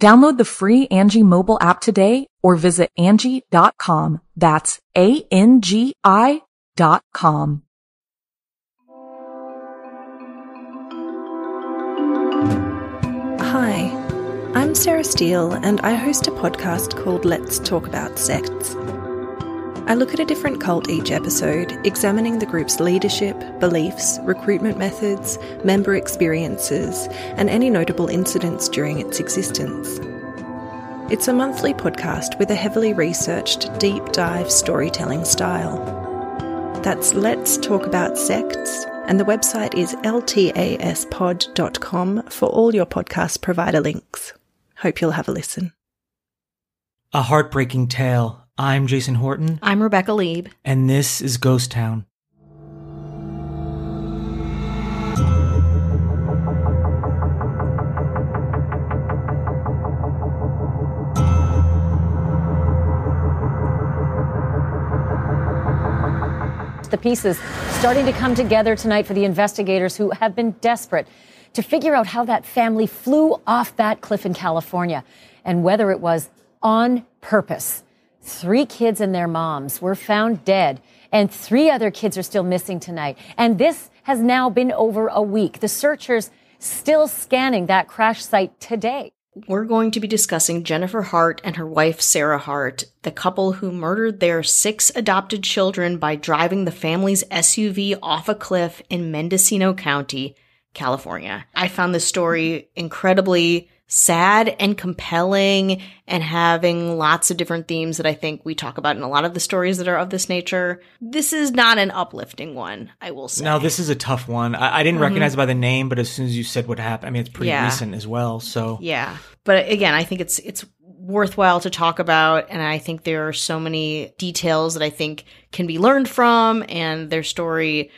Download the free Angie mobile app today or visit Angie.com. That's A-N-G-I dot com. Hi, I'm Sarah Steele and I host a podcast called Let's Talk About Sects. I look at a different cult each episode, examining the group's leadership, beliefs, recruitment methods, member experiences, and any notable incidents during its existence. It's a monthly podcast with a heavily researched, deep dive storytelling style. That's Let's Talk About Sects, and the website is ltaspod.com for all your podcast provider links. Hope you'll have a listen. A heartbreaking tale I'm Jason Horton. I'm Rebecca Leib. And this is Ghost Town. The pieces starting to come together tonight for the investigators who have been desperate to figure out how that family flew off that cliff in California and whether it was on purpose. Three kids and their moms were found dead, and three other kids are still missing tonight. And this has now been over a week. The searchers still scanning that crash site today. We're going to be discussing Jennifer Hart and her wife Sarah Hart, the couple who murdered their six adopted children by driving the family's SUV off a cliff in Mendocino County, California. I found this story incredibly sad and compelling and having lots of different themes that I think we talk about in a lot of the stories that are of this nature. This is not an uplifting one, I will say. Now, this is a tough one. I, I didn't mm-hmm. recognize it by the name, but as soon as you said what happened, I mean, it's pretty yeah. recent as well. So yeah, but again, I think it's it's worthwhile to talk about, and I think there are so many details that I think can be learned from, and their story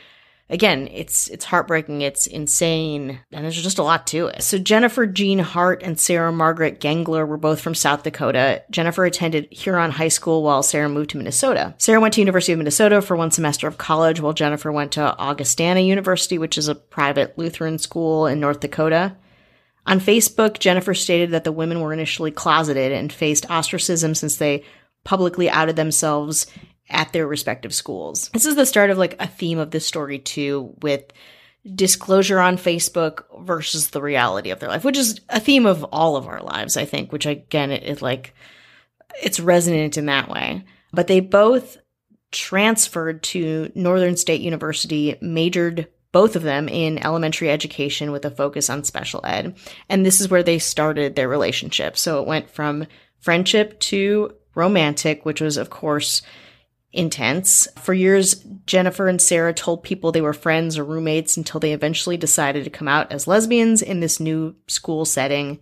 again, it's it's heartbreaking, it's insane, and there's just a lot to it. So Jennifer Jean Hart and Sarah Margaret Gengler were both from South Dakota. Jennifer attended Huron High School while Sarah moved to Minnesota. Sarah went to University of Minnesota for one semester of college, while Jennifer went to Augustana University, which is a private Lutheran school in North Dakota. On Facebook, Jennifer stated that the women were initially closeted and faced ostracism since they publicly outed themselves at their respective schools. This is the start of like a theme of this story too, with disclosure on Facebook versus the reality of their life, which is a theme of all of our lives, I think, which again, it, it like, it's resonant in that way. But they both transferred to Northern State University, majored both of them in elementary education with a focus on special ed. And this is where they started their relationship. So it went from friendship to romantic, which was, of course, intense. For years, Jennifer and Sarah told people they were friends or roommates until they eventually decided to come out as lesbians in this new school setting.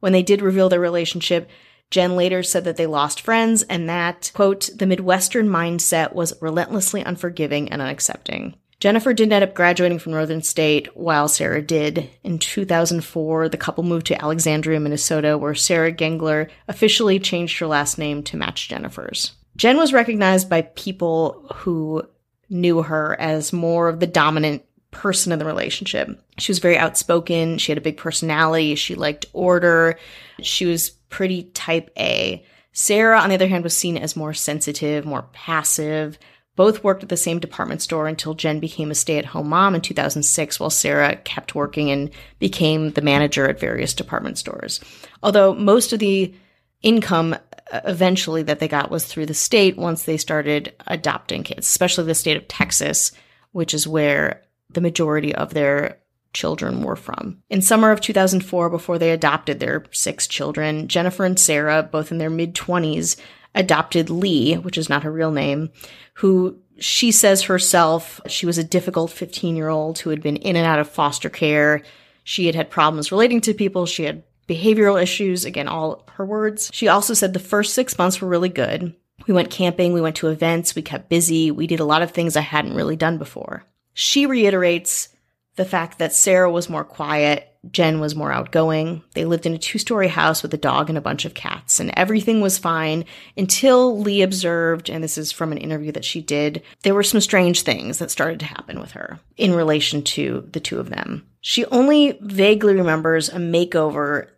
When they did reveal their relationship, Jen later said that they lost friends and that, quote, the Midwestern mindset was relentlessly unforgiving and unaccepting. Jennifer didn't end up graduating from Northern State while Sarah did. In 2004, the couple moved to Alexandria, Minnesota, where Sarah Gengler officially changed her last name to match Jennifer's. Jen was recognized by people who knew her as more of the dominant person in the relationship. She was very outspoken. She had a big personality. She liked order. She was pretty type A. Sarah, on the other hand, was seen as more sensitive, more passive. Both worked at the same department store until Jen became a stay at home mom in 2006, while Sarah kept working and became the manager at various department stores. Although most of the income eventually that they got was through the state once they started adopting kids, especially the state of Texas, which is where the majority of their children were from. In summer of 2004, before they adopted their six children, Jennifer and Sarah, both in their mid 20s, adopted Lee, which is not her real name, who she says herself she was a difficult 15 year old who had been in and out of foster care. She had had problems relating to people. She had behavioral issues. Again, all her words. She also said the first six months were really good. We went camping, we went to events, we kept busy, we did a lot of things I hadn't really done before. She reiterates the fact that Sarah was more quiet, Jen was more outgoing. They lived in a two story house with a dog and a bunch of cats, and everything was fine until Lee observed, and this is from an interview that she did, there were some strange things that started to happen with her in relation to the two of them. She only vaguely remembers a makeover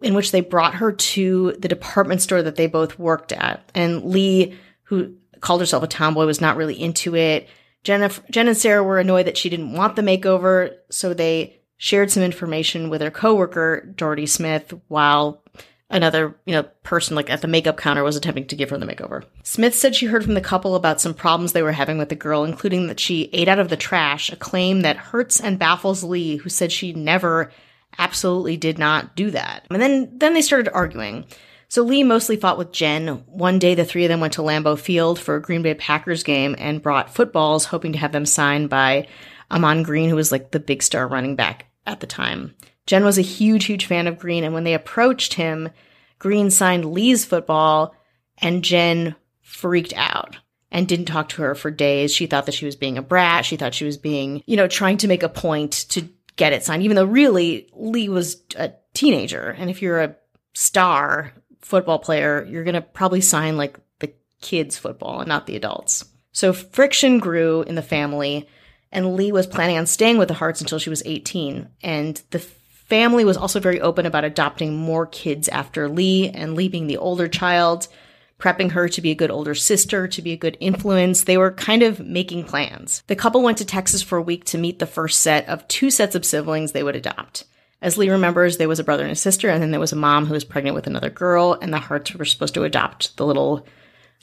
in which they brought her to the department store that they both worked at, and Lee, who called herself a tomboy, was not really into it. Jennifer, Jen and Sarah were annoyed that she didn't want the makeover, so they shared some information with her coworker, Doherty Smith, while another, you know, person like at the makeup counter was attempting to give her the makeover. Smith said she heard from the couple about some problems they were having with the girl, including that she ate out of the trash, a claim that hurts and baffles Lee, who said she never absolutely did not do that. And then then they started arguing. So Lee mostly fought with Jen. One day, the three of them went to Lambeau Field for a Green Bay Packers game and brought footballs, hoping to have them signed by Ahman Green, who was like the big star running back at the time. Jen was a huge, huge fan of Green, and when they approached him, Green signed Lee's football, and Jen freaked out and didn't talk to her for days. She thought that she was being a brat. She thought she was being, you know, trying to make a point to get it signed, even though really Lee was a teenager. And if you're a star, football player, you're going to probably sign like the kids' football and not the adults. So friction grew in the family, and Lee was planning on staying with the Harts until she was 18. And the family was also very open about adopting more kids after Lee, and Lee being the older child, prepping her to be a good older sister, to be a good influence. They were kind of making plans. The couple went to Texas for a week to meet the first set of two sets of siblings they would adopt. As Lee remembers, there was a brother and a sister, and then there was a mom who was pregnant with another girl, and the Harts were supposed to adopt the little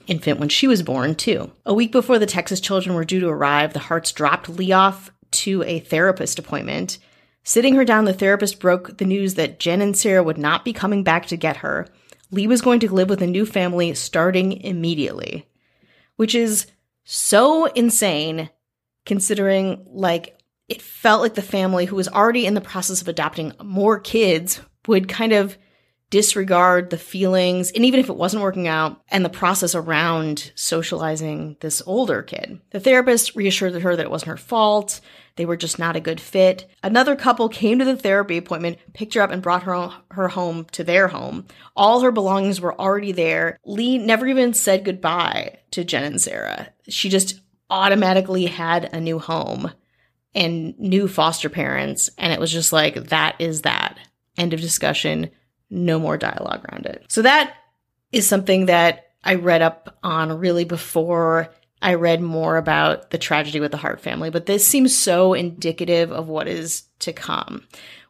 infant when she was born, too. A week before the Texas children were due to arrive, the Harts dropped Lee off to a therapist appointment. Sitting her down, the therapist broke the news that Jen and Sarah would not be coming back to get her. Lee was going to live with a new family starting immediately, which is so insane considering like it felt like the family who was already in the process of adopting more kids would kind of disregard the feelings and even if it wasn't working out and the process around socializing this older kid. The therapist reassured her that it wasn't her fault. They were just not a good fit. Another couple came to the therapy appointment, picked her up and brought her her home to their home. All her belongings were already there. Lee never even said goodbye to Jen and Sarah. She just automatically had a new home and new foster parents. And it was just like, that is that. End of discussion. No more dialogue around it. So that is something that I read up on really before I read more about the tragedy with the Hart family. But this seems so indicative of what is to come,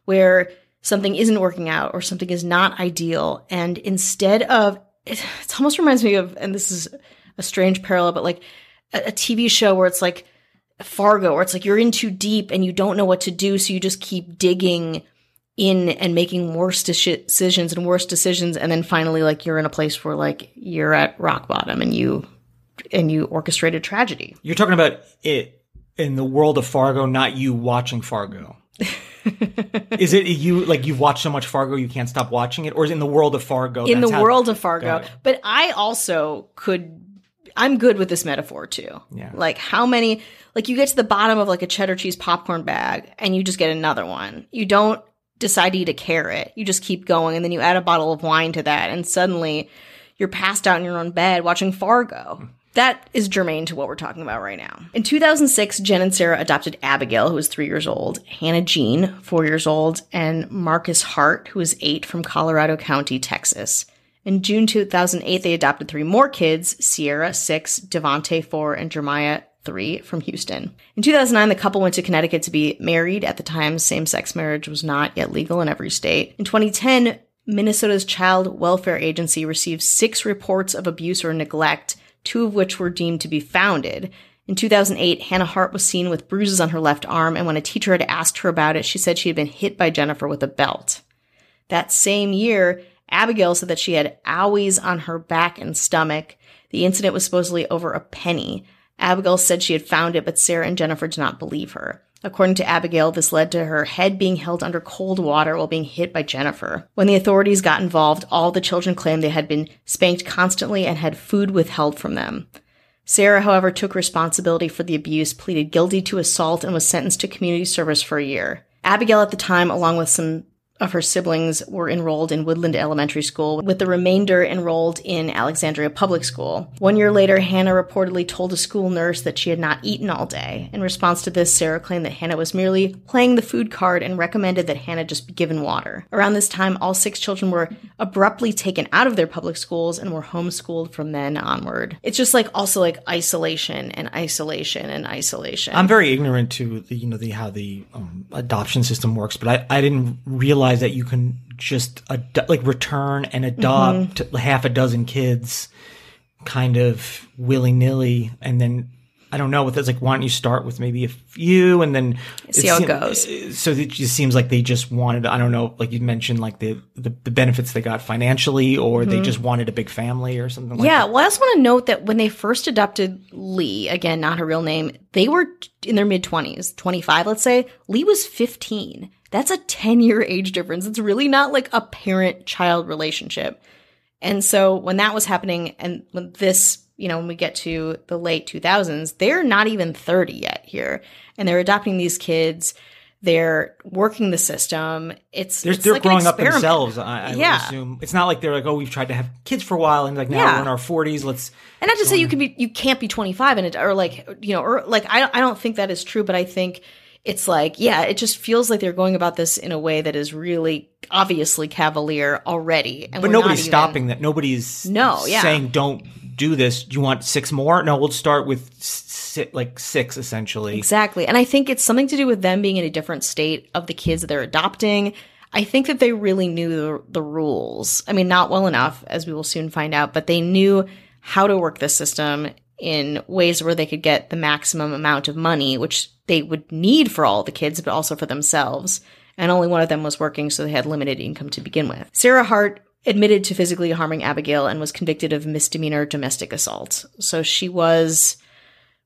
where something isn't working out or something is not ideal. And instead of, it, it almost reminds me of, and this is a strange parallel, but like a, a TV show where it's like, Fargo, where it's like you're in too deep and you don't know what to do, so you just keep digging in and making worse decisions and worse decisions, and then finally, like you're in a place where like you're at rock bottom and you and you orchestrated tragedy. You're talking about it in the world of Fargo, not you watching Fargo. is it you like you've watched so much Fargo you can't stop watching it, or is it in the world of Fargo? In the world of Fargo, but I also could I'm good with this metaphor too. Yeah. Like how many like you get to the bottom of like a cheddar cheese popcorn bag and you just get another one. You don't decide to eat a carrot. You just keep going and then you add a bottle of wine to that and suddenly you're passed out in your own bed watching Fargo. Hmm. That is germane to what we're talking about right now. In 2006, Jen and Sarah adopted Abigail, who was three years old, Hannah Jean, four years old, and Marcus Hart, who was eight from Colorado County, Texas. In June 2008, they adopted three more kids Sierra, six, Devonte, four, and Jeremiah, three, from Houston. In 2009, the couple went to Connecticut to be married. At the time, same sex marriage was not yet legal in every state. In 2010, Minnesota's Child Welfare Agency received six reports of abuse or neglect, two of which were deemed to be founded. In 2008, Hannah Hart was seen with bruises on her left arm, and when a teacher had asked her about it, she said she had been hit by Jennifer with a belt. That same year, Abigail said that she had owies on her back and stomach. The incident was supposedly over a penny. Abigail said she had found it, but Sarah and Jennifer did not believe her. According to Abigail, this led to her head being held under cold water while being hit by Jennifer. When the authorities got involved, all the children claimed they had been spanked constantly and had food withheld from them. Sarah, however, took responsibility for the abuse, pleaded guilty to assault, and was sentenced to community service for a year. Abigail, at the time, along with some of her siblings were enrolled in Woodland Elementary School, with the remainder enrolled in Alexandria Public School. One year later, Hannah reportedly told a school nurse that she had not eaten all day. In response to this, Sarah claimed that Hannah was merely playing the food card and recommended that Hannah just be given water. Around this time, all six children were abruptly taken out of their public schools and were homeschooled from then onward. It's just like also like isolation and isolation and isolation. I'm very ignorant to the you know the how the um, adoption system works, but I, I didn't realize that you can just ad- like return and adopt Mm-hmm. half a dozen kids kind of willy nilly and then I don't know. With it's like, why don't you start with maybe a few and then See how it goes. So it just seems like they just wanted. I don't know. Like you mentioned, like the the, the benefits they got financially, or they just wanted a big family or something. like Mm-hmm. Yeah, that. well, I just want to note that when they first adopted Lee, again, not her real name, they were in their mid 20s, 25, let's say. Lee was 15. That's a 10 year age difference. It's really not like a parent child relationship. And so when that was happening, and when this, you know, when we get to the late 2000s, they're not even 30 yet here. And they're adopting these kids. They're working the system. It's, They're, it's they're like growing up themselves. I, I Yeah. assume it's not like they're like, oh, we've tried to have kids for a while, and like now Yeah. we're in our forties. Let's And not to say you can be you can't be 25 and it or like you know or like I I don't think that is true but I think it's like yeah it just feels like they're going about this in a way that is really obviously cavalier already and But nobody's even- stopping that. Nobody's No, yeah. saying don't do this. Do you want six more? No, we'll start with si- like six essentially. Exactly. And I think it's something to do with them being in a different state of the kids that they're adopting. I think that they really knew the, the rules. I mean, not well enough, as we will soon find out, but they knew how to work the system in ways where they could get the maximum amount of money, which they would need for all the kids, but also for themselves. And only one of them was working, so they had limited income to begin with. Sarah Hart admitted to physically harming Abigail and was convicted of misdemeanor domestic assault. So she was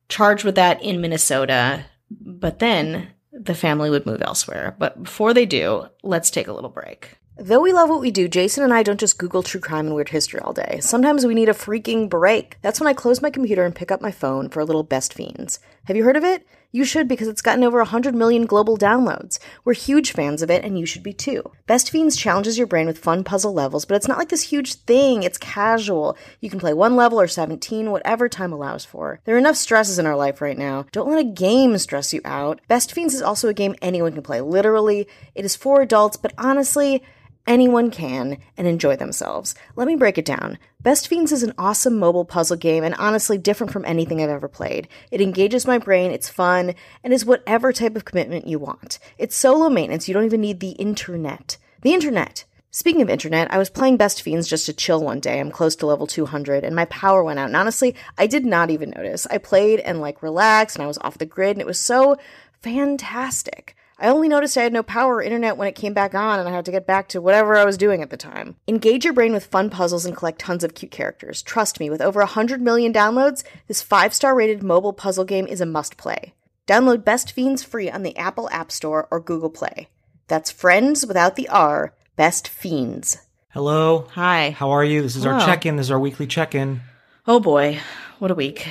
charged with that in Minnesota, but then the family would move elsewhere. But before they do, let's take a little break. Though we love what we do, Jason and I don't just Google true crime and weird history all day. Sometimes we need a freaking break. That's when I close my computer and pick up my phone for a little Best Fiends. Have you heard of it? You should because it's gotten over 100 million global downloads. We're huge fans of it and you should be too. Best Fiends challenges your brain with fun puzzle levels, but it's not like this huge thing. It's casual. You can play one level or 17, whatever time allows for. There are enough stresses in our life right now. Don't let a game stress you out. Best Fiends is also a game anyone can play. Literally, it is for adults, but honestly, anyone can and enjoy themselves. Let me break it down. Best Fiends is an awesome mobile puzzle game and honestly different from anything I've ever played. It engages my brain, it's fun, and is whatever type of commitment you want. It's solo maintenance, you don't even need the internet. The internet! Speaking of internet, I was playing Best Fiends just to chill one day. I'm close to level 200 and my power went out. And honestly, I did not even notice. I played and like relaxed and I was off the grid and it was so fantastic. I only noticed I had no power or internet when it came back on and I had to get back to whatever I was doing at the time. Engage your brain with fun puzzles and collect tons of cute characters. Trust me, with over 100 million downloads, this 5-star rated mobile puzzle game is a must play. Download Best Fiends free on the Apple App Store or Google Play. That's friends without the R, Best Fiends. Hello. Hi. How are you? This is our check-in. This is our weekly check-in. Oh boy, what a week.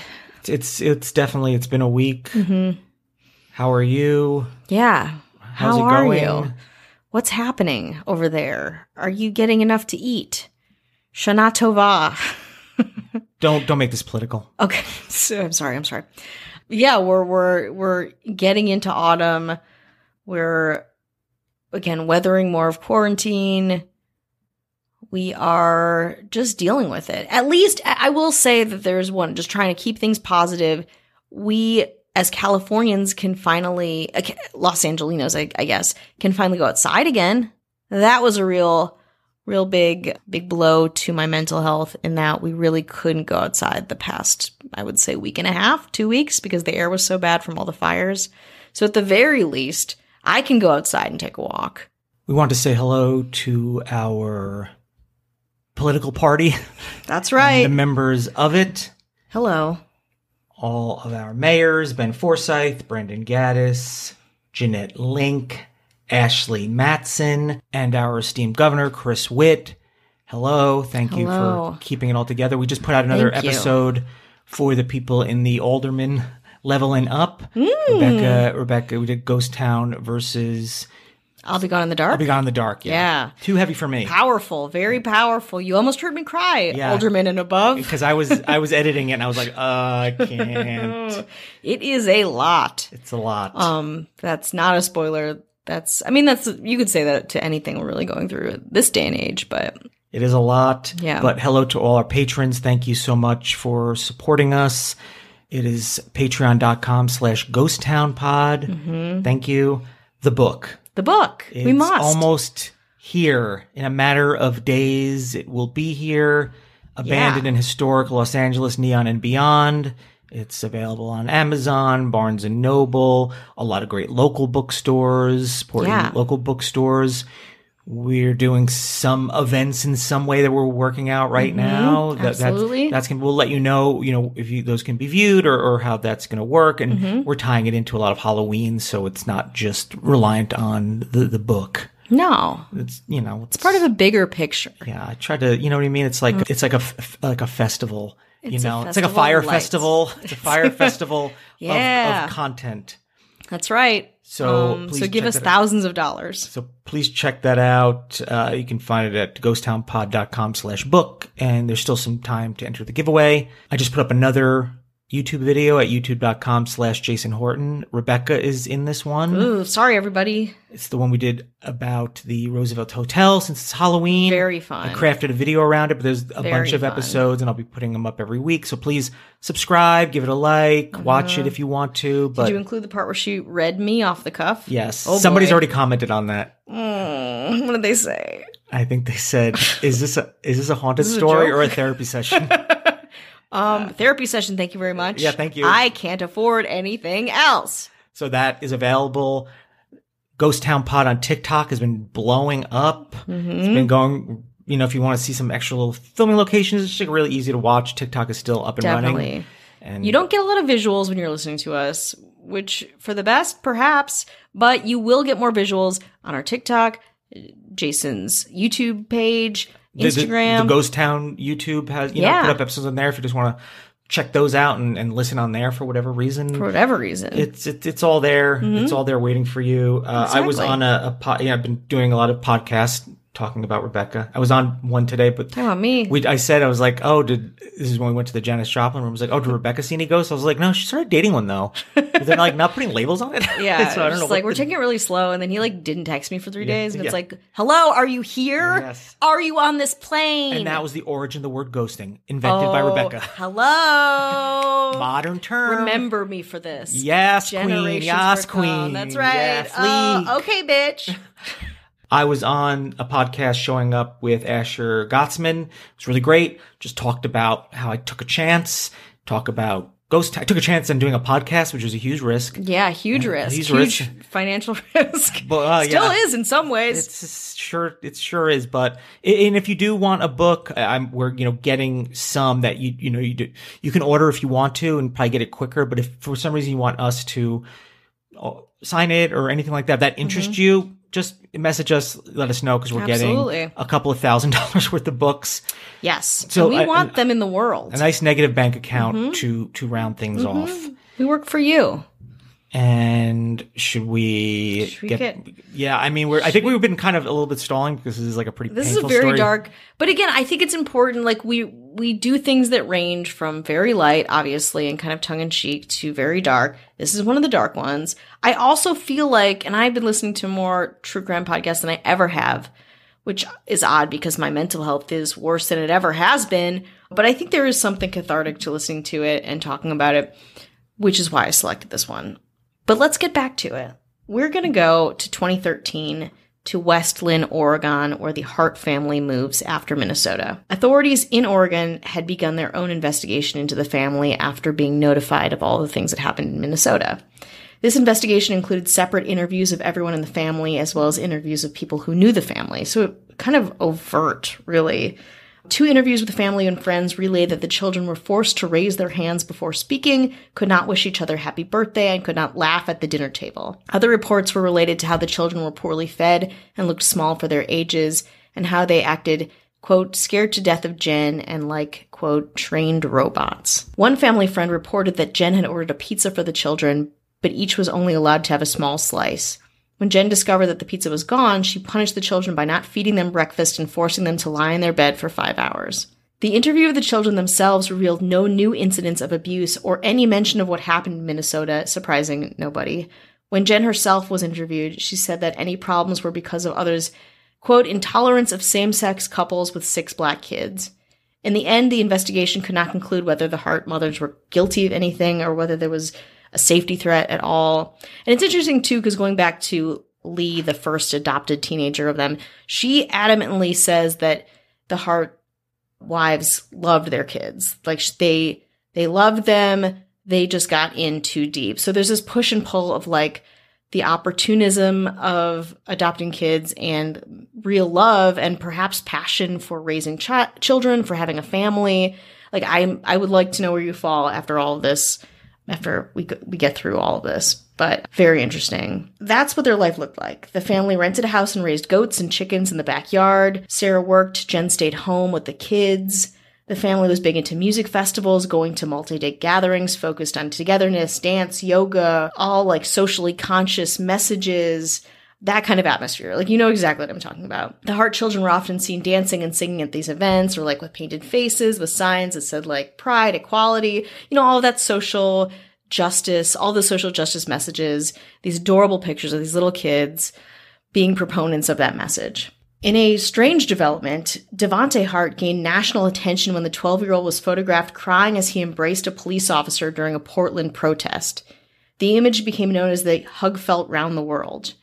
It's it's definitely it's been a week. Mm-hmm. How are you? Yeah. How's How it are going? you? What's happening over there? Are you getting enough to eat? Shana Tova. Don't don't make this political. Okay, so I'm sorry. I'm sorry. Yeah, we're we're we're getting into autumn. We're again weathering more of quarantine. We are just dealing with it. At least I I will say that there's one just trying to keep things positive. We as Californians can finally uh, Los Angelinos, I, I guess, can finally go outside again. That was a real real big, big blow to my mental health in that we really couldn't go outside the past, I would say, week and a half, two weeks, because the air was so bad from all the fires. So at the very least, I can go outside and take a walk. We want to say hello to our political party, That's right. the members of it, Hello. All of our mayors, Ben Forsyth, Brendan Gaddis, Jeanette Link, Ashley Matson, and our esteemed governor, Chris Witt. Hello. Thank you for keeping it all together. We just put out another Thank you. episode for the people in the alderman leveling up. Hmm. Rebecca, Rebecca, we did Ghost Town versus I'll be gone in the dark. I'll Be Gone in the Dark. Yeah. Yeah. Too heavy for me. Powerful, very powerful. You almost heard me cry, Yeah. alderman and above. Because I was I was editing it and I was like, uh, I can't. It is a lot. It's a lot. Um, that's not a spoiler. That's, I mean, that's, you could say that to anything we're really going through this day and age, but It is a lot. Yeah. But hello to all our patrons. Thank you so much for supporting us. It is patreon.com slash ghosttownpod. Mm-hmm. Thank you. The book. The book, It's we must. almost here in a matter of days. It will be here. Abandoned Yeah. and historic Los Angeles, Neon and Beyond. It's available on Amazon, Barnes and Noble, a lot of great local bookstores, supporting Yeah. local bookstores. We're doing some events in some way that we're working out right now. That, Mm-hmm. absolutely. That's, that's gonna, we'll let you know, you know, if you, those can be viewed or, or how that's going to work. And Mm-hmm. we're tying it into a lot of Halloween. So it's not just reliant on the, the book. no, It's, you know, it's, part of a bigger picture. yeah, I try to, you know what I mean? It's like, it's like a, f- like a festival, you. It's a know, it's like a fire festival. It's a fire festival Yeah. of, of content. That's right. So Um, please so give us that out. thousands of dollars. So please check that out. Uh, you can find it at ghosttownpod.com slash book. And there's still some time to enter the giveaway. I just put up another YouTube video at youtube.com slash Jason Horton. Rebecca is in this one. Ooh, sorry, everybody. It's the one we did about the Roosevelt Hotel since it's Halloween. Very fun. I crafted a video around it, but there's a Very bunch of fun. episodes and I'll be putting them up every week. So please subscribe, give it a like, watch it if you want to. But Uh-huh. Did you include the part where she read me off the cuff? yes, Oh, somebody's boy. already commented on that. Mm, what did they say? I think they said, "Is this a is this a haunted This is a story or a therapy session?" Um, therapy session. Thank you very much. Yeah, thank you. I can't afford anything else. so that is available. Ghost Town Pod on TikTok has been blowing up. Mm-hmm. It's been going. You know, if you want to see some extra little filming locations, it's just really easy to watch. TikTok is still up and running. Definitely. And You don't get a lot of visuals when you're listening to us, which for the best, perhaps, but you will get more visuals on our TikTok, Jason's YouTube page, the, the- Instagram. The, Ghost Town YouTube has you know put up episodes on there if you just want to check those out and, and listen on there for whatever reason. for whatever reason. it's it, it's all there. It's all there waiting for you. Uh, I was on a, a pod, yeah, I've been doing a lot of podcasts talking about Rebecca. I was on one today, but Talking about me. we I said I was like, oh, did this is when we went to the Janis Joplin room? I was like, oh, did Rebecca see any ghosts? I was like, no, she started dating one though. But they're like not putting labels on it. yeah, so I don't know. like we're the- taking it really slow, and then he like didn't text me for three days, and it's like, "Hello, are you here? Yes. Are you on this plane?" and that was the origin of the word ghosting, invented by Oh, Rebecca. Hello, Modern term. remember me for this. Yes, queen. Yes, queen. That's right. Yeah, uh, Oh, okay, bitch. I was on a podcast showing up with Asher Gottsman. It was really great. Just talked about how I took a chance, talk about ghost. I took a chance on doing a podcast, which was a huge risk. Yeah, huge risk. he's huge rich. financial risk. But, uh, Still yeah. is in some ways. It's sure, it sure is. But and if you do want a book, I'm we're you know getting some that you you know you do you can order if you want to and probably get it quicker. But if for some reason you want us to uh, sign it or anything like that that interests you, just message us. Let us know because we're Mm-hmm. Absolutely. getting a couple of thousand dollars worth of books. yes. So and we I- want them in the world. A nice negative bank account Mm-hmm. to to round things off. we work for you. And should we, Should we get, get- Yeah, I mean, we're. I think we've been kind of a little bit stalling because this is like a pretty. This is a very story. dark, but again, I think it's important. Like we we do things that range from very light, obviously, and kind of tongue in cheek to very dark. This is one of the dark ones. I also feel like, and I've been listening to more true crime podcasts than I ever have, which is odd because my mental health is worse than it ever has been. But I think there is something cathartic to listening to it and talking about it, which is why I selected this one. But let's get back to it. We're going to go to 2013 to West Linn, Oregon, where the Hart family moves after Minnesota. Authorities in Oregon had begun their own investigation into the family after being notified of all the things that happened in Minnesota. This investigation included separate interviews of everyone in the family as well as interviews of people who knew the family. So kind of overt, really. Two interviews with family and friends relayed that the children were forced to raise their hands before speaking, could not wish each other happy birthday, and could not laugh at the dinner table. Other reports were related to how the children were poorly fed and looked small for their ages, and how they acted quote, scared to death of Jen and like, quote, trained robots. One family friend reported that Jen had ordered a pizza for the children, but each was only allowed to have a small slice. When Jen discovered that the pizza was gone, she punished the children by not feeding them breakfast and forcing them to lie in their bed for five hours. The interview of the children themselves revealed no new incidents of abuse or any mention of what happened in Minnesota, surprising nobody. When Jen herself was interviewed, she said that any problems were because of others' quote, intolerance of same sex couples with six black kids. In the end, the investigation could not conclude whether the Hart mothers were guilty of anything or whether there was a safety threat at all. And it's interesting too, because going back to Lee, the first adopted teenager of them, she adamantly says that the Hart wives loved their kids. Like they, they loved them. They just got in too deep. So there's this push and pull of like the opportunism of adopting kids and real love and perhaps passion for raising ch- children, for having a family. Like I, I would like to know where you fall after all of this after we we get through all of this. But very interesting. That's what their life looked like. The family rented a house and raised goats and chickens in the backyard. Sarah worked, Jen stayed home with the kids. The family was big into music festivals, going to multi day gatherings focused on togetherness, dance, yoga, all like socially conscious messages that kind of atmosphere. Like, you know exactly what I'm talking about. The Hart children were often seen dancing and singing at these events or like with painted faces with signs that said like pride, equality, you know, all of that social justice, all the social justice messages, these adorable pictures of these little kids being proponents of that message. In a strange development, Devonte Hart gained national attention when the 12 year old was photographed crying as he embraced a police officer during a Portland protest. The image became known as the hug felt round the world.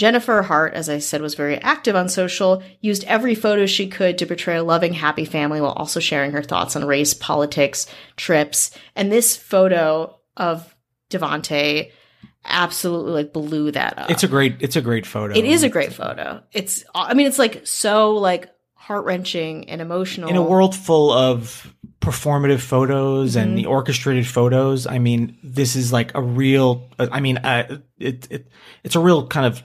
Jennifer Hart, as I said, was very active on social, used every photo she could to portray a loving, happy family while also sharing her thoughts on race, politics, trips. And this photo of Devonte absolutely like blew that up. It's a great it's a great photo. It is a great photo. It's I mean it's like so like heart wrenching and emotional. In a world full of performative photos mm-hmm. and the orchestrated photos, I mean, this is like a real. I mean, uh, it, it it's a real kind of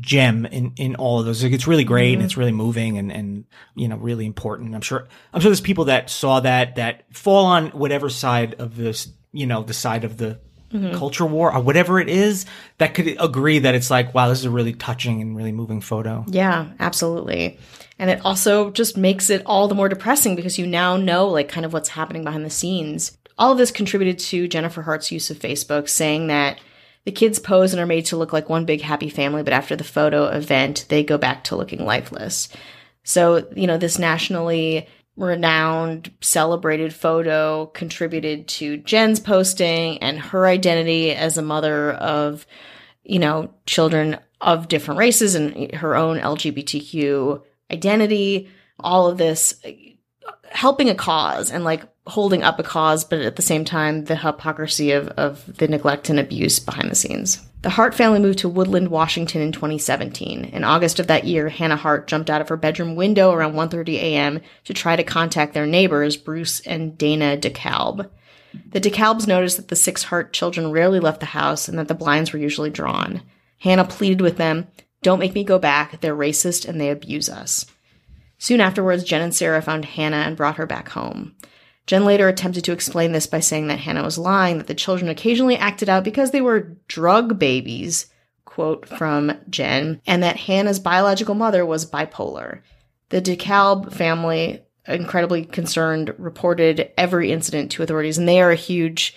gem in in all of those. Like, it's really great mm-hmm. and it's really moving and and you know really important. I'm sure I'm sure there's people that saw that that fall on whatever side of this you know the side of the Mm-hmm. culture war or whatever it is that could agree that it's like wow this is a really touching and really moving photo yeah absolutely and it also just makes it all the more depressing because you now know like kind of what's happening behind the scenes. All of this contributed to jennifer hart's use of facebook saying that the kids pose and are made to look like one big happy family but after the photo event they go back to looking lifeless. So you know this nationally renowned, celebrated photo contributed to Jen's posting and her identity as a mother of, you know, children of different races and her own LGBTQ identity. All of this helping a cause and like holding up a cause, but at the same time, the hypocrisy of, of the neglect and abuse behind the scenes. The Hart family moved to Woodland, Washington in 2017. In August of that year, Hannah Hart jumped out of her bedroom window around 1:30 a.m. to try to contact their neighbors, Bruce and Dana DeKalb. The DeKalbs noticed that the six Hart children rarely left the house and that the blinds were usually drawn. Hannah pleaded with them, "Don't make me go back. They're racist and they abuse us." Soon afterwards, Jen and Sarah found Hannah and brought her back home. Jen later attempted to explain this by saying that Hannah was lying, that the children occasionally acted out because they were drug babies, quote from Jen, and that Hannah's biological mother was bipolar. The DeKalb family, incredibly concerned, reported every incident to authorities, and they are a huge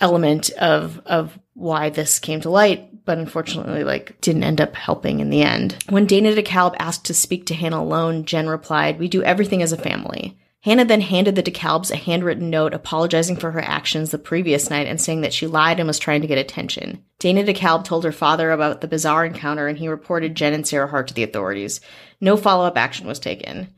element of of why this came to light, but unfortunately, like, didn't end up helping in the end. When Dana DeKalb asked to speak to Hannah alone, Jen replied, We do everything as a family. Hannah then handed the DeKalbs a handwritten note apologizing for her actions the previous night and saying that she lied and was trying to get attention. Dana DeKalb told her father about the bizarre encounter and he reported Jen and Sarah Hart to the authorities. No follow up action was taken.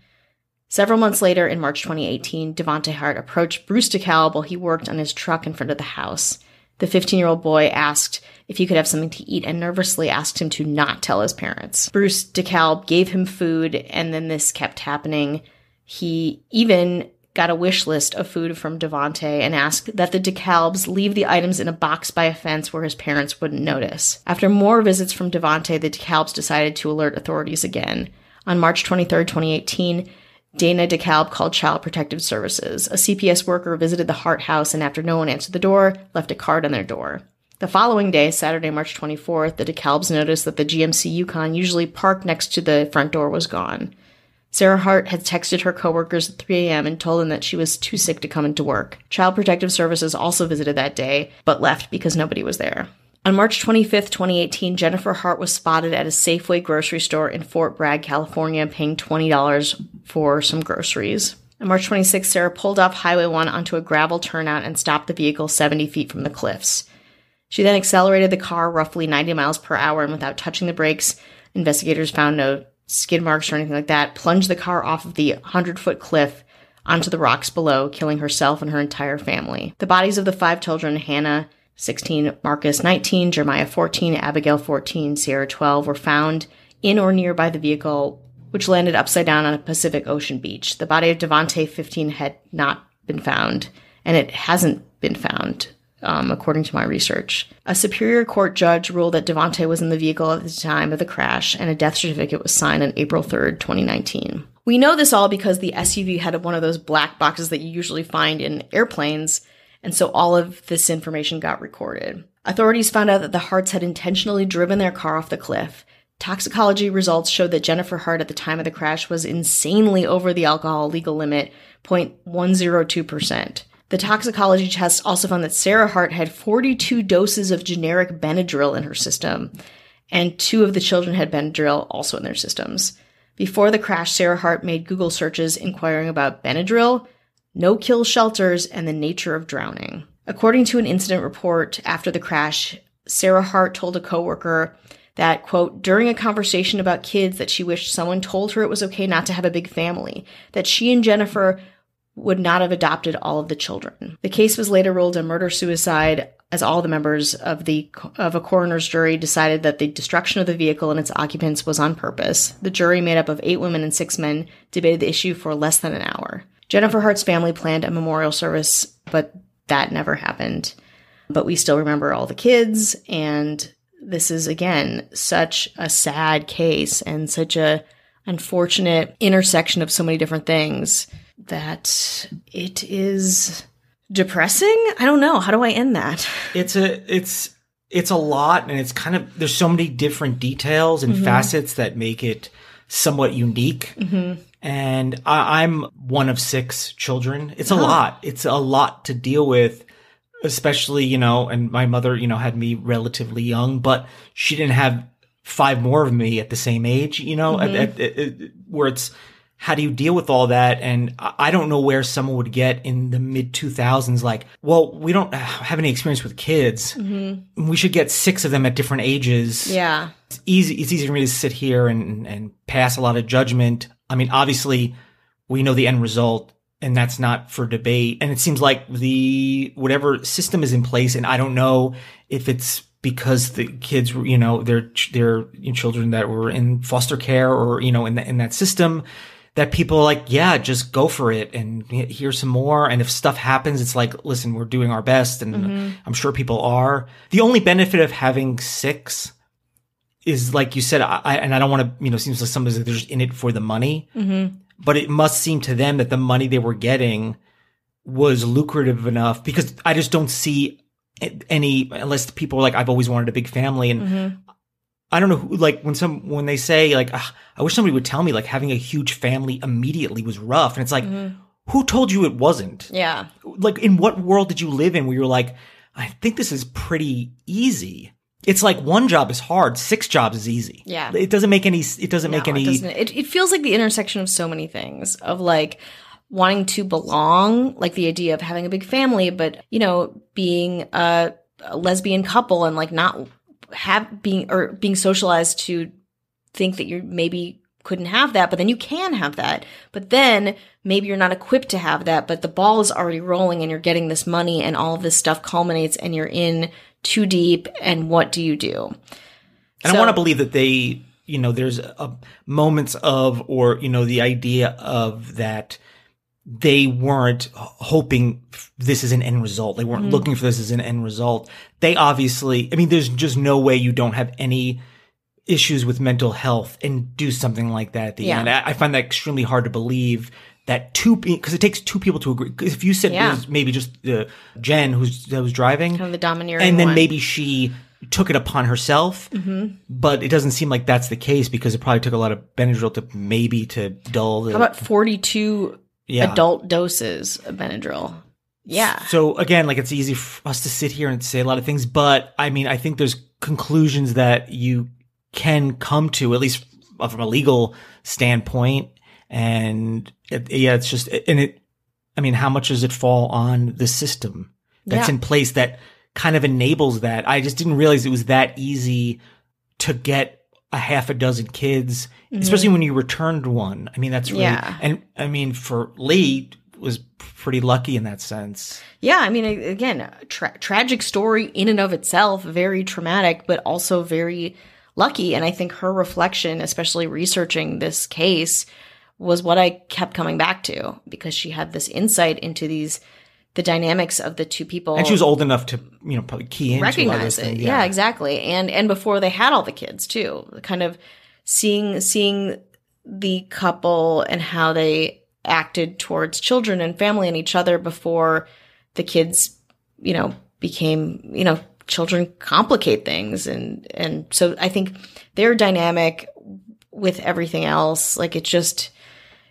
Several months later, in March 2018, Devonte Hart approached Bruce DeKalb while he worked on his truck in front of the house. The 15 year old boy asked if he could have something to eat and nervously asked him to not tell his parents. Bruce DeKalb gave him food, and then this kept happening. He even got a wish list of food from Devonte and asked that the DeKalbs leave the items in a box by a fence where his parents wouldn't notice. After more visits from Devonte, the DeKalbs decided to alert authorities again. On March 23, 2018, Dana DeKalb called Child Protective Services. A CPS worker visited the Hart house and after no one answered the door, left a card on their door. The following day, Saturday, March 24th, the DeKalbs noticed that the GMC Yukon, usually parked next to the front door, was gone. Sarah Hart had texted her coworkers at 3 a.m. and told them that she was too sick to come into work. Child Protective Services also visited that day, but left because nobody was there. On March 25, 2018, Jennifer Hart was spotted at a Safeway grocery store in Fort Bragg, California, paying $20 for some groceries. On March 26, Sarah pulled off Highway 1 onto a gravel turnout and stopped the vehicle 70 feet from the cliffs. She then accelerated the car roughly 90 miles per hour and without touching the brakes, investigators found no skid marks or anything like that, plunged the car off of the 100 foot cliff onto the rocks below, killing herself and her entire family. The bodies of the five children, Hannah, 16, Marcus 19, Jeremiah 14, Abigail 14, Sierra 12 were found in or nearby the vehicle, which landed upside down on a Pacific Ocean beach. The body of Devonte 15 had not been found, and it hasn't been found, um, according to my research. A Superior Court judge ruled that Devonte was in the vehicle at the time of the crash, and a death certificate was signed on April 3rd, 2019. We know this all because the SUV had one of those black boxes that you usually find in airplanes and so all of this information got recorded. Authorities found out that the Harts had intentionally driven their car off the cliff. Toxicology results showed that Jennifer Hart at the time of the crash was insanely over the alcohol legal limit, 0.102%. The toxicology test also found that Sarah Hart had 42 doses of generic Benadryl in her system, and two of the children had Benadryl also in their systems. Before the crash, Sarah Hart made Google searches inquiring about Benadryl, no kill shelters, and the nature of drowning. According to an incident report after the crash, Sarah Hart told a coworker that, quote, during a conversation about kids that she wished someone told her it was okay not to have a big family, that she and Jennifer would not have adopted all of the children. The case was later ruled a murder suicide as all the members of the of a coroner's jury decided that the destruction of the vehicle and its occupants was on purpose. The jury made up of 8 women and 6 men debated the issue for less than an hour. Jennifer Hart's family planned a memorial service, but that never happened. But we still remember all the kids, and this is again such a sad case and such a unfortunate intersection of so many different things that it is depressing. I don't know. How do I end that? It's a it's it's a lot and it's kind of there's so many different details and mm-hmm. facets that make it somewhat unique. Mm-hmm and I, am one of six children. It's a oh. lot. It's a lot to deal with, especially, you know, and my mother, you know, had me relatively young, but she didn't have five more of me at the same age, you know, mm-hmm. at, at, at, where it's, how do you deal with all that? And I don't know where someone would get in the mid 2000s, like, well, we don't have any experience with kids. Mm-hmm. We should get six of them at different ages. Yeah. It's easy. It's easy for me to sit here and, and pass a lot of judgment I mean, obviously, we know the end result, and that's not for debate. And it seems like the whatever system is in place, and I don't know if it's because the kids, you know, they're they're children that were in foster care or you know in the, in that system. That people are like, yeah, just go for it and here's some more. And if stuff happens, it's like, listen, we're doing our best. And mm-hmm. I'm sure people are. The only benefit of having six is like you said, I, and I don't want to, you know, seems like somebody's like they're just in it for the money. Mm-hmm. But it must seem to them that the money they were getting was lucrative enough because I just don't see any, unless people are like, I've always wanted a big family. And mm-hmm. I don't know who, like when some, when they say like, I wish somebody would tell me like having a huge family immediately was rough. And it's like, mm-hmm. who told you it wasn't? Yeah. Like in what world did you live in where you're like, I think this is pretty easy it's like one job is hard, six jobs is easy. Yeah. It doesn't make any, it doesn't no, make any. It, doesn't. It, it feels like the intersection of so many things of like wanting to belong, like the idea of having a big family, but, you know, being a, a lesbian couple and like not have being or being socialized to think that you're maybe couldn't have that, but then you can have that. But then maybe you're not equipped to have that, but the ball is already rolling and you're getting this money and all of this stuff culminates and you're in too deep. And what do you do? And so, I want to believe that they, you know, there's a, moments of, or, you know, the idea of that they weren't hoping this is an end result. They weren't mm-hmm. looking for this as an end result. They obviously, I mean, there's just no way you don't have any issues with mental health and do something like that at the yeah. end. I, I, find that extremely hard to believe that two because it takes two people to agree. If you said yeah. it was maybe just uh, Jen who's that was driving, kind of the domineering, and then one. maybe she took it upon herself, mm-hmm. but it doesn't seem like that's the case because it probably took a lot of Benadryl to maybe to dull. The, How about forty two yeah. adult doses of Benadryl? Yeah. So again, like it's easy for us to sit here and say a lot of things, but I mean, I think there's conclusions that you can come to, at least from a legal standpoint. And it, yeah, it's just, and it, I mean, how much does it fall on the system that's yeah. in place that kind of enables that? I just didn't realize it was that easy to get a half a dozen kids, mm-hmm. especially when you returned one. I mean, that's really, yeah. and I mean, for Lee, was pretty lucky in that sense. Yeah, I mean, again, tra- tragic story in and of itself, very traumatic, but also very lucky. And I think her reflection, especially researching this case, was what I kept coming back to because she had this insight into these the dynamics of the two people. And she was old enough to, you know, probably key in recognize it. Yeah. yeah, exactly. And and before they had all the kids too, kind of seeing seeing the couple and how they acted towards children and family and each other before the kids, you know, became, you know, children complicate things. And and so I think their dynamic with everything else. Like it just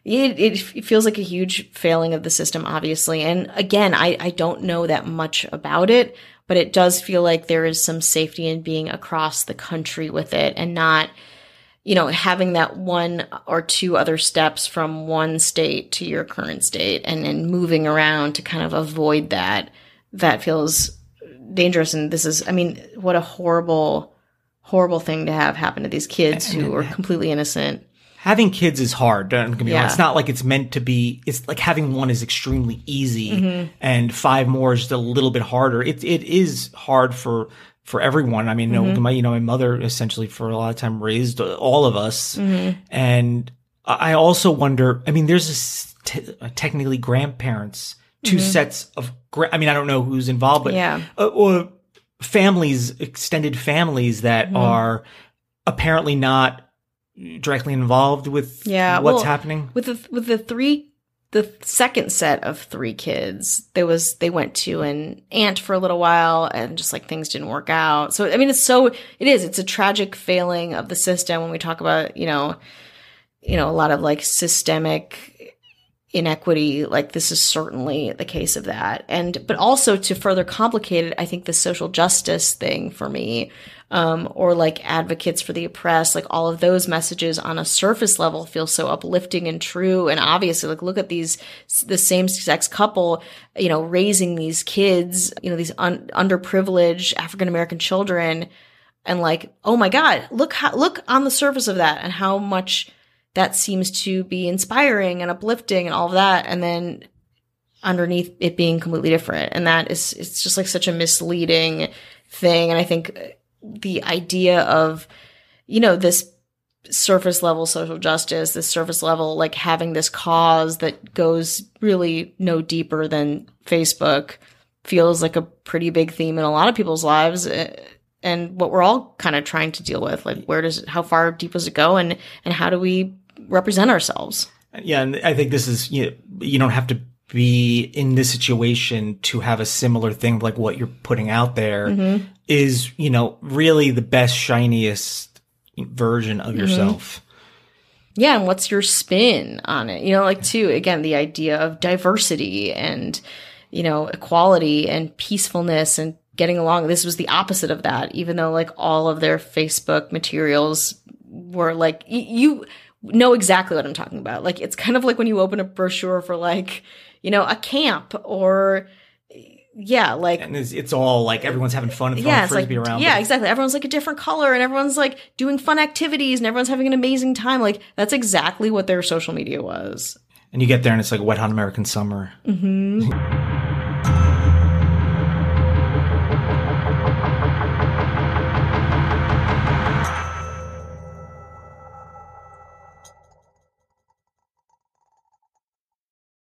it, it, feels like a huge failing of the system obviously. And again I I don't know that much about it but it does feel like there is some safety in being across the country with it and not you know having that one or two other steps from one state to your current state and then moving around to kind of avoid that that feels dangerous and this is i mean what a horrible horrible thing to have happen to these kids who are completely innocent having kids is hard don't get me yeah. wrong it's not like it's meant to be it's like having one is extremely easy mm-hmm. and five more is just a little bit harder it, it is hard for for everyone i mean mm-hmm. you, know, my, you know my mother essentially for a lot of time raised all of us mm-hmm. and i also wonder i mean there's t- technically grandparents 2 mm-hmm. sets of I mean, I don't know who's involved, but yeah. Uh, or families, extended families that mm-hmm. are apparently not directly involved with yeah, what's well, happening. With the with the three the second set of three kids, there was they went to an aunt for a little while and just like things didn't work out. So I mean it's so it is, it's a tragic failing of the system when we talk about, you know, you know, a lot of like systemic inequity like this is certainly the case of that. And but also to further complicate it i think the social justice thing for me um, or like advocates for the oppressed like all of those messages on a surface level feel so uplifting and true. And obviously like look at these the same sex couple you know raising these kids you know these un- underprivileged african american children and like oh my god look how look on the surface of that and how much that seems to be inspiring and uplifting and all of that. And then underneath it being completely different. And that is, it's just like such a misleading thing. And I think the idea of, you know, this surface level social justice, this surface level, like having this cause that goes really no deeper than Facebook feels like a pretty big theme in a lot of people's lives eh, and what we're all kind of trying to deal with like where does it how far deep does it go and and how do we represent ourselves. Yeah, and I think this is you know, you don't have to be in this situation to have a similar thing like what you're putting out there mm-hmm. is you know really the best shiniest version of mm-hmm. yourself. Yeah, and what's your spin on it? You know, like too again the idea of diversity and you know equality and peacefulness and getting along. This was the opposite of that, even though like all of their Facebook materials were like you know exactly what I'm talking about. Like it's kind of like when you open a brochure for like, you know, a camp or yeah, like and it's, it's all like everyone's having fun and throwing yeah, it's like frisbee around. yeah, exactly. Everyone's like a different color, and everyone's like doing fun activities, and everyone's having an amazing time. Like that's exactly what their social media was. And you get there and it's like wet hot American summer. Mm-hmm.